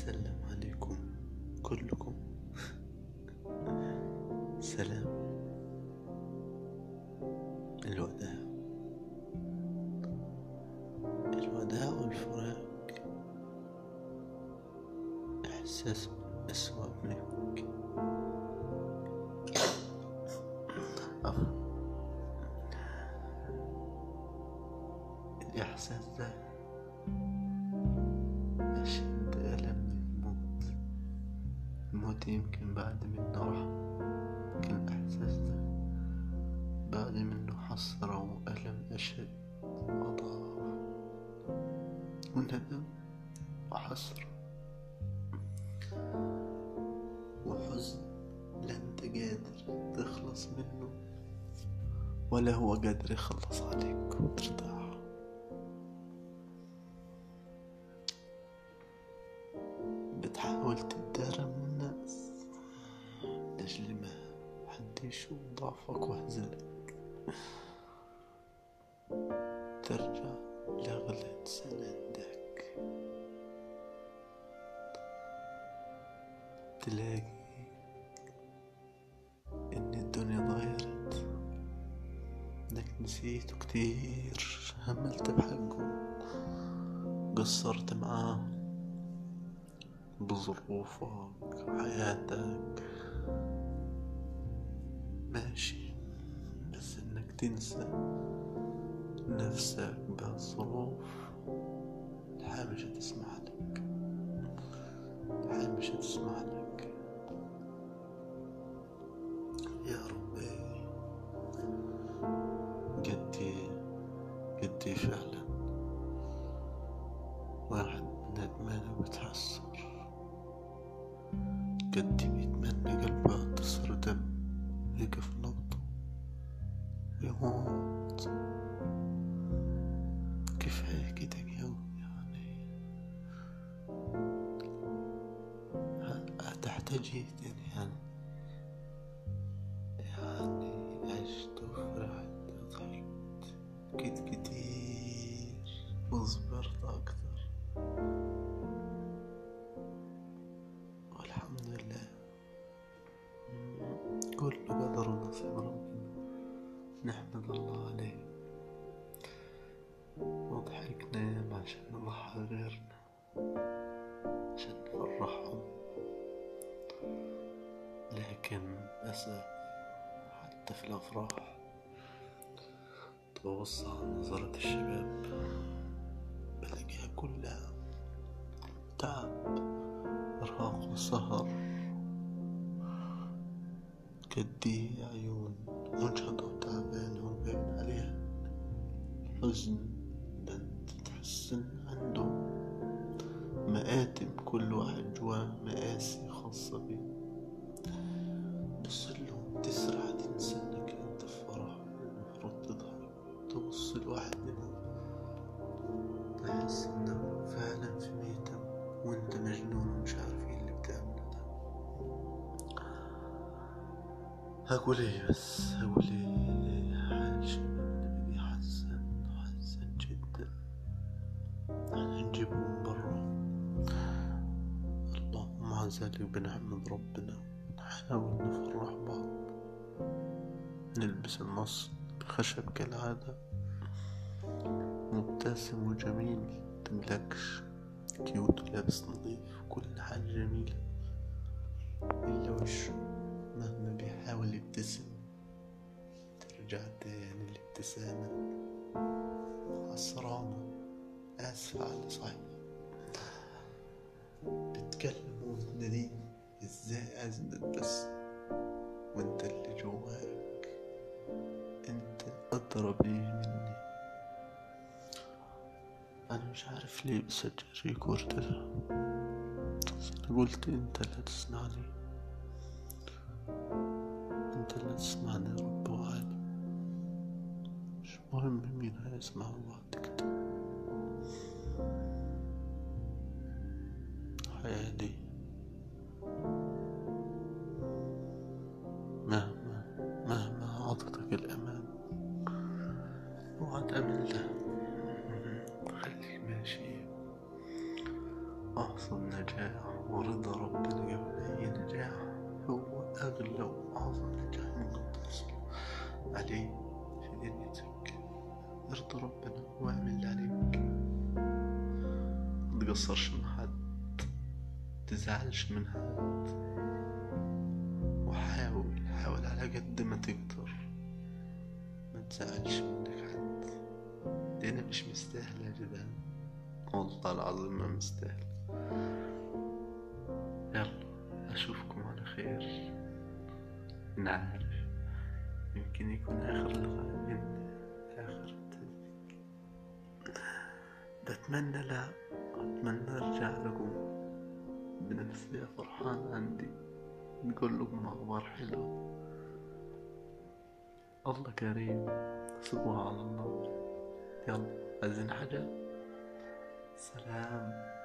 السلام عليكم كلكم. سلام. الوداع. الوداع والفراق. إحساس أسوأ من الممكن الإحساس ده الموت يمكن بعد منه الإحساس ده بعد منه حسرة وألم أشد وأضعاف. وندم وحسرة وحزن لا أنت قادر تخلص منه ولا هو قادر يخلص عليك وترتاح. بتحاول تتدارى من لأجل ما حد يشوف ضعفك وهزلك. ترجع لأغلى إنسان عندك. تلاقي إن الدنيا ضايرت. إنك نسيته كتير هملت بحقه قصرت معاه. بظروفك حياتك. ماشي. بس إنك تنسى نفسك بهالظروف الحياة مش هتسمح لك. الحياة مش هتسمح لك. يا ربي جدي جدي فعلا واحد ندمان وبتحسر جدي بيتمنى قلبه. يقف نبضه يموت كفاية كده اليوم يعني. هتحتاج إيه يعني؟ للأسف حتى في الأفراح. تبص على نظرة الشباب بلاقيها كلها. تعب إرهاق وسهر. كدي عيون منشطة وتعبانة وباين عليها. حزن ده تحس عنده. مآتم كل واحد هقول إيه بس؟ هقول إيه؟ حال بقي حزن حزن جدا. إحنا نجيبه من برا. اللهم ذلك بنحمد ربنا. نحاول نفرح بعض. نلبس النص خشب كالعادة. مبتسم وجميل. تملكش. كيوت ولابس نظيف. كل حاجة جميلة. إلا وشه مهما بيحاول يبتسم. ترجع تاني الابتسامة خسرانة. آسفة على صحيح بتكلم وتناديني إزاي أزدد بس وأنت اللي جواك. أنت بيه مني؟ أنا مش عارف ليه بسجل ريكورد ده. أنا قلت أنت اللي هتسمعني اللي تسمعني رب وعالي مش مهم مين هيسمع بعد كده الحياة دي مهما مهما عطتك الأمان وهتقابل ده خليك ماشي أحسن نجاح ورضا عليه في دنيتك ارضى ربنا واعمل اللي عليك. متقصرش من حد تزعلش من حد. وحاول حاول على قد ما تقدر. ما تزعلش منك حد. لأن مش مستاهلة يا جدعان والله العظيم ما مستاهل يلا أشوفكم على خير. عارف يمكن يكون آخر لقاء مني آخر بتمنى لا أتمنى أرجع لكم بنفسي فرحان عندي. نقول لكم أخبار حلوة. الله كريم. على الله. يلا عايزين حاجة؟ سلام.